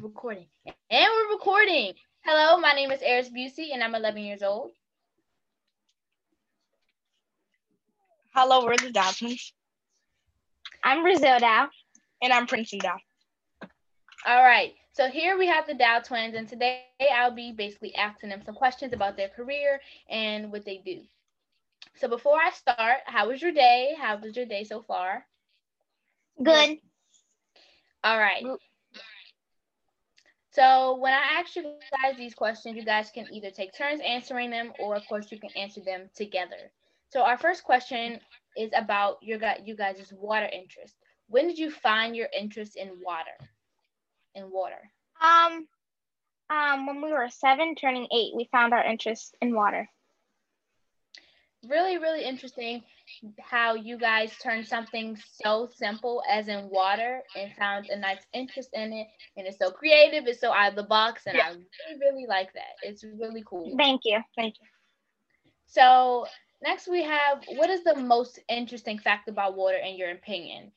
recording. And we're recording. Hello, my name is Eris Busey, and I'm 11 years old. Hello, we're the Dowe twins. I'm Brazil Dowe. And I'm Princeton Dowe. All right. So here we have the Dowe twins, and today I'll be basically asking them some questions about their career and what they do. So before I start, how was your day? How was your day so far? Good. All right. So when I ask you guys these questions, you guys can either take turns answering them, or of course you can answer them together. So our first question is about your you guys' water interest. When did you find your interest in water? In water. Um, um, when we were seven, turning eight, we found our interest in water. Really, really interesting how you guys turned something so simple as in water and found a nice interest in it. And it's so creative, it's so out of the box, and yeah. I really, really like that. It's really cool. Thank you. Thank you. So next we have what is the most interesting fact about water in your opinion?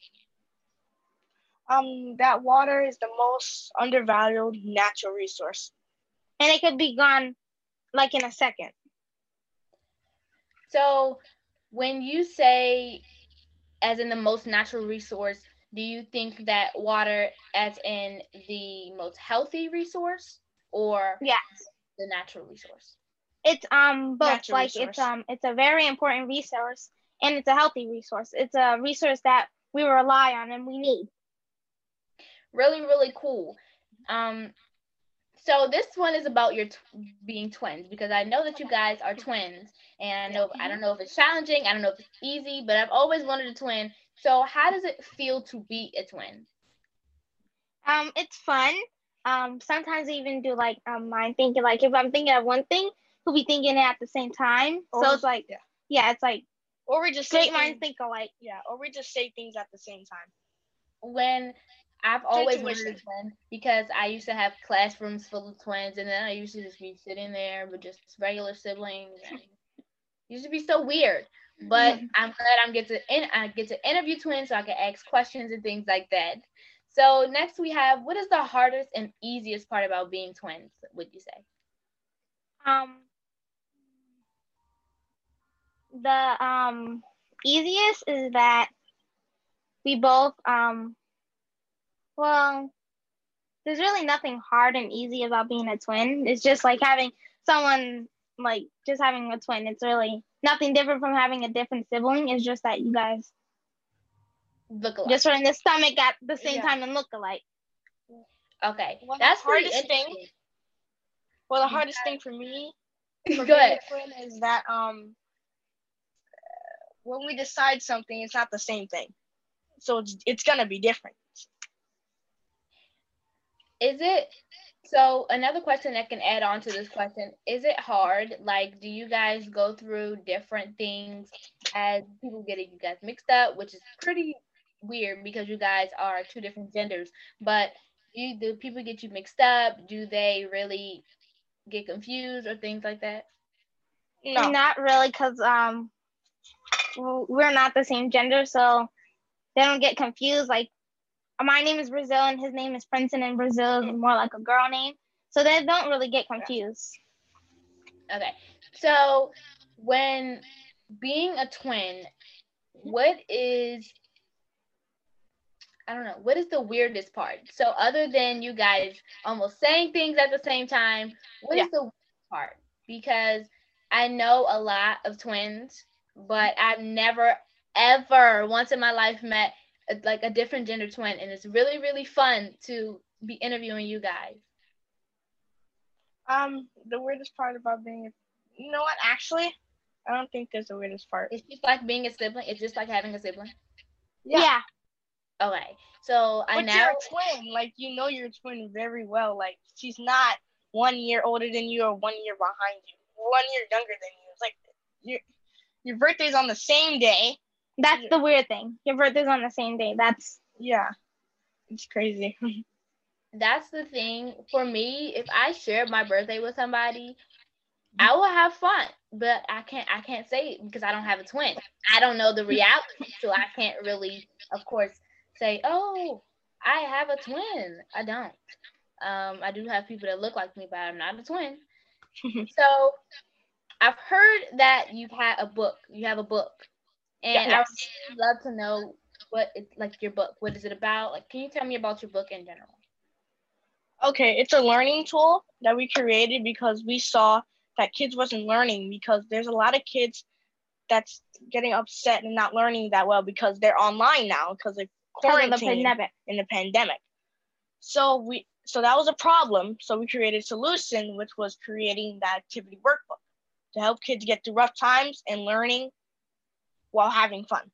Um, that water is the most undervalued natural resource. And it could be gone like in a second. So when you say as in the most natural resource, do you think that water as in the most healthy resource or yes. the natural resource? It's um both natural like resource. it's um it's a very important resource and it's a healthy resource. It's a resource that we rely on and we need. Really, really cool. Um, so this one is about your t- being twins because I know that you guys are twins, and I know I don't know if it's challenging, I don't know if it's easy, but I've always wanted a twin. So how does it feel to be a twin? Um, it's fun. Um, sometimes I even do like um mind thinking. Like if I'm thinking of one thing, he'll be thinking it at the same time. Or so it's like yeah, yeah it's like or we just great minds think alike. Yeah, or we just say things at the same time. When I've always wanted a twin because I used to have classrooms full of twins, and then I used to just be sitting there with just regular siblings. used to be so weird, but mm-hmm. I'm glad I'm get to in, I get to interview twins so I can ask questions and things like that. So next we have what is the hardest and easiest part about being twins? Would you say? Um, the um easiest is that we both um well, there's really nothing hard and easy about being a twin. It's just like having someone like just having a twin. It's really nothing different from having a different sibling. It's just that you guys look alike. Just are in the stomach at the same yeah. time and look alike. Okay, well, that's the hardest thing. Well, the hardest thing for me, for Good. twin, is that um, when we decide something, it's not the same thing, so it's it's gonna be different is it so another question that can add on to this question is it hard? Like do you guys go through different things as people getting you guys mixed up which is pretty weird because you guys are two different genders but you do people get you mixed up? Do they really get confused or things like that? No. Not really because um we're not the same gender so they don't get confused like my name is Brazil and his name is Princeton and Brazil is more like a girl name. So they don't really get confused. Okay. So when being a twin, what is I don't know, what is the weirdest part? So other than you guys almost saying things at the same time, what yeah. is the part? Because I know a lot of twins, but I've never ever once in my life met a, like a different gender twin, and it's really really fun to be interviewing you guys. Um, the weirdest part about being, a, you know what? Actually, I don't think there's the weirdest part. It's just like being a sibling. It's just like having a sibling. Yeah. yeah. Okay, so I but now you're a twin. Like you know your twin very well. Like she's not one year older than you or one year behind you, one year younger than you. It's like your your birthday's on the same day. That's yeah. the weird thing. Your birthday's on the same day. That's yeah. It's crazy. That's the thing for me. If I share my birthday with somebody, I will have fun, but I can't. I can't say it because I don't have a twin. I don't know the reality, so I can't really, of course, say, "Oh, I have a twin." I don't. Um, I do have people that look like me, but I'm not a twin. so I've heard that you've had a book. You have a book, and yes. I would love to know what it's like your book. What is it about? Like, can you tell me about your book in general? Okay, it's a learning tool that we created because we saw that kids wasn't learning because there's a lot of kids that's getting upset and not learning that well because they're online now because of quarantine the pandemic. in the pandemic. So we so that was a problem. So we created a solution, which was creating that activity workbook to help kids get through rough times and learning while having fun.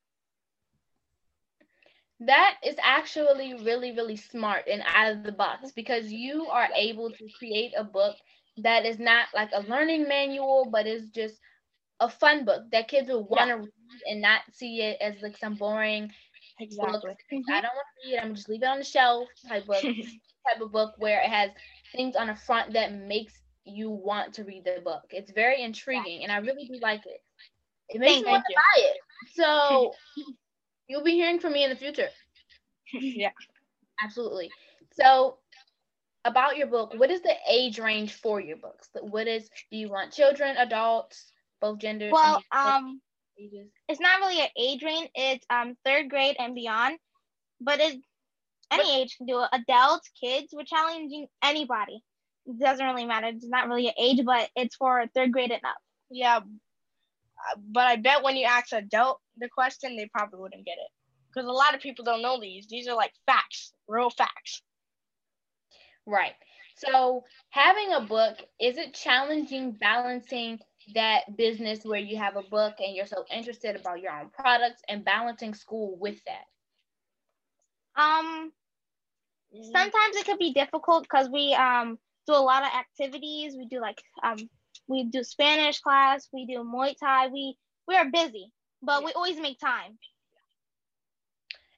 That is actually really, really smart and out of the box because you are able to create a book that is not like a learning manual, but is just a fun book that kids will want to yeah. read and not see it as like some boring exactly. book. Mm-hmm. I don't want to read it. I'm just leave it on the shelf type book. type of book where it has things on the front that makes you want to read the book. It's very intriguing, and I really do like it. It makes Thank me want to buy it. So you'll be hearing from me in the future. yeah, absolutely. So about your book, what is the age range for your books? What is do you want children, adults, both genders? Well, um, ages? it's not really an age range. It's um third grade and beyond, but it any age can do it. Adults, kids, we're challenging anybody. It doesn't really matter. It's not really an age, but it's for third grade and up. Yeah, but I bet when you ask adult the question, they probably wouldn't get it because a lot of people don't know these. These are like facts, real facts. Right. So having a book is it challenging balancing that business where you have a book and you're so interested about your own products and balancing school with that? Um, sometimes it could be difficult because we um do a lot of activities. We do like um we do Spanish class, we do Muay Thai. We we are busy, but we always make time.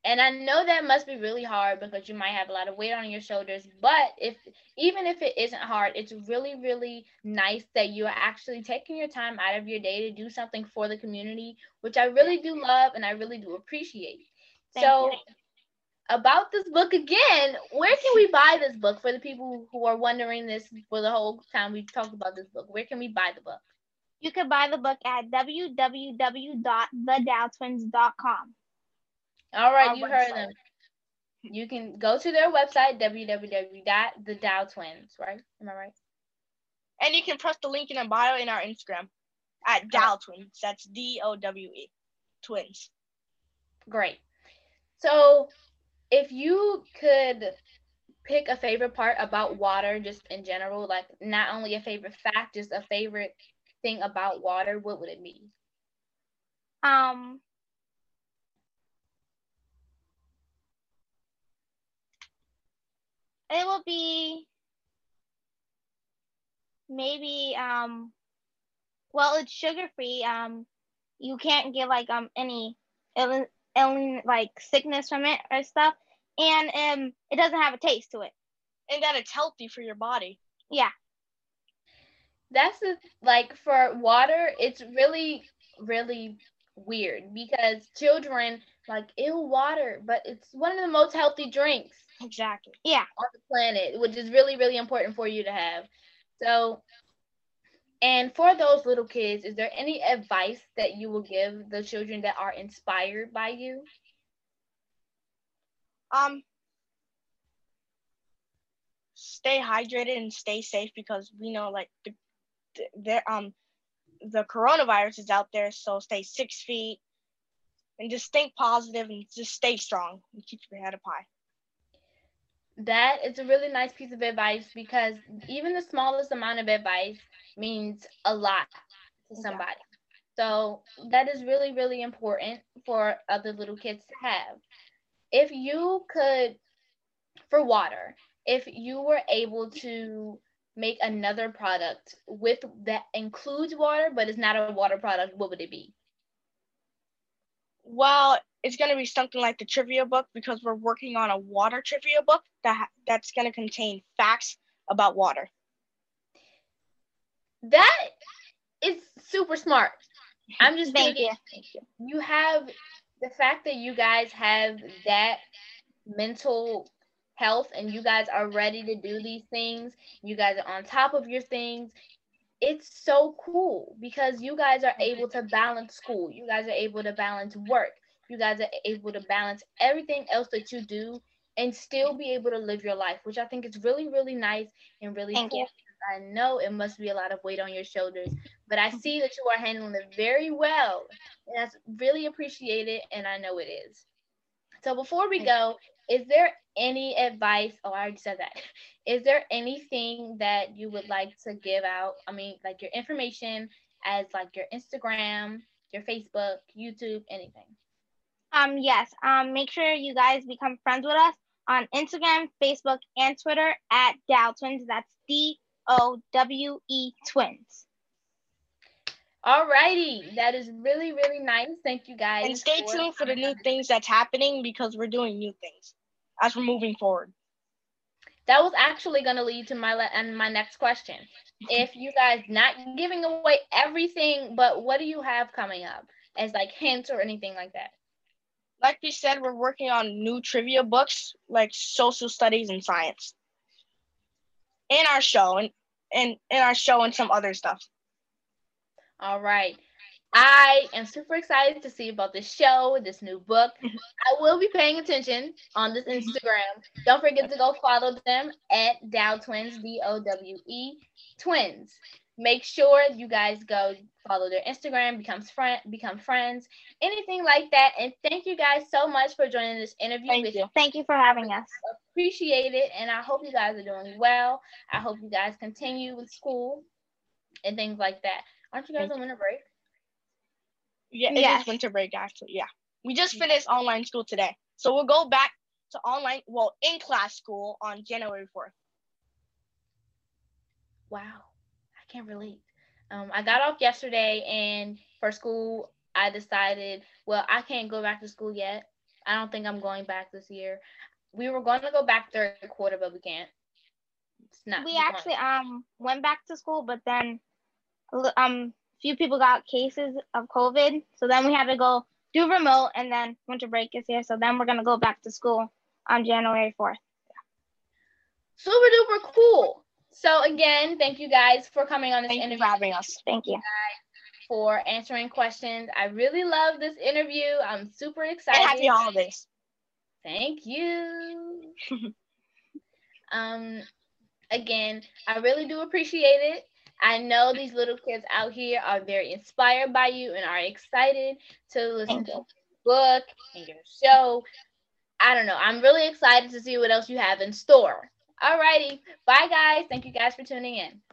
And I know that must be really hard because you might have a lot of weight on your shoulders. But if even if it isn't hard, it's really, really nice that you're actually taking your time out of your day to do something for the community, which I really do love and I really do appreciate. Thank so you about this book again. Where can we buy this book for the people who are wondering this for the whole time we've talked about this book? Where can we buy the book? You can buy the book at www.thedowetwins.com. All right, Our you website. heard them. You can go to their website, www.thedowetwins, right? Am I right? And you can press the link in the bio in our Instagram at Dowe Twins. That's D O W E, twins. Great. So if you could pick a favorite part about water just in general, like not only a favorite fact, just a favorite thing about water, what would it be? Um it will be maybe um well it's sugar free um you can't get like um any any like sickness from it or stuff and um it doesn't have a taste to it. And that it's healthy for your body. Yeah. That's the like for water it's really really weird because children like ill water but it's one of the most healthy drinks exactly. Yeah. on the planet which is really really important for you to have. So and for those little kids is there any advice that you will give the children that are inspired by you um, stay hydrated and stay safe because we know like the, the um the coronavirus is out there, so stay six feet and just think positive and just stay strong and keep your head up high. That is a really nice piece of advice because even the smallest amount of advice means a lot to somebody. So that is really, really important for other little kids to have if you could, for water, if you were able to make another product with that includes water, but it's not a water product, what would it be? Well, it's going to be something like the trivia book because we're working on a water trivia book that that's going to contain facts about water. That is super smart. I'm just Thank thinking you. you have the fact that you guys have that mental health and you guys are ready to do these things, you guys are on top of your things, it's so cool because you guys are able to balance school. You guys are able to balance work. You guys are able to balance everything else that you do and still be able to live your life, which I think is really, really nice and really Thank cool. you. I know it must be a lot of weight on your shoulders, but I see that you are handling it very well. And that's really appreciated, and I know it is. So before we go, is there any advice? Oh, I already said that. Is there anything that you would like to give out? I mean, like your information as like your Instagram, your Facebook, YouTube, anything. Um, yes. Um, make sure you guys become friends with us on Instagram, Facebook, and Twitter at Dowe Twins. That's D O W E Twins. Alrighty, that is really, really nice. Thank you guys. And stay tuned for the new things that's happening because we're doing new things as we're moving forward. That was actually going to lead to my le- and my next question. If you guys not giving away everything, but what do you have coming up as like hints or anything like that? Like we said, we're working on new trivia books like social studies and science. In our show and and in our show and some other stuff. All right. I am super excited to see about this show, this new book. Mm-hmm. I will be paying attention on this mm-hmm. Instagram. Don't forget to go follow them at Dowe Twins, D O W E Twins. Make sure you guys go follow their Instagram, becomes friend, become friends, anything like that. And thank you guys so much for joining this interview. Thank with you. Thank you for having us. appreciate it and i hope you guys are doing well i hope you guys continue with school and things like that aren't you guys on winter break Yeah, it is Yes. winter break actually. Yeah. We just finished online school today. So we'll go back to online, well, in class school on January 4th. wow i can't relate. Um, i got off yesterday and for school i decided well i can't go back to school yet. I don't think i'm going back this year. We were going to go back third quarter but we can't. It's not We actually um went back to school, but then a um few people got cases of COVID, so then we had to go do remote, and then winter break is here, so then we're gonna go back to school on January fourth. super duper cool so again thank you guys for coming on this Thank you interview for having us. Thank you. for answering questions. I really love this interview. I'm super And excited. happy holidays. Thank you. um, again, I really do appreciate it. I know these little kids out here are very inspired by you and are excited to listen Thank to your book and your show. I don't know. I'm really excited to see what else you have in store. Alrighty. Bye, guys. Thank you guys for tuning in.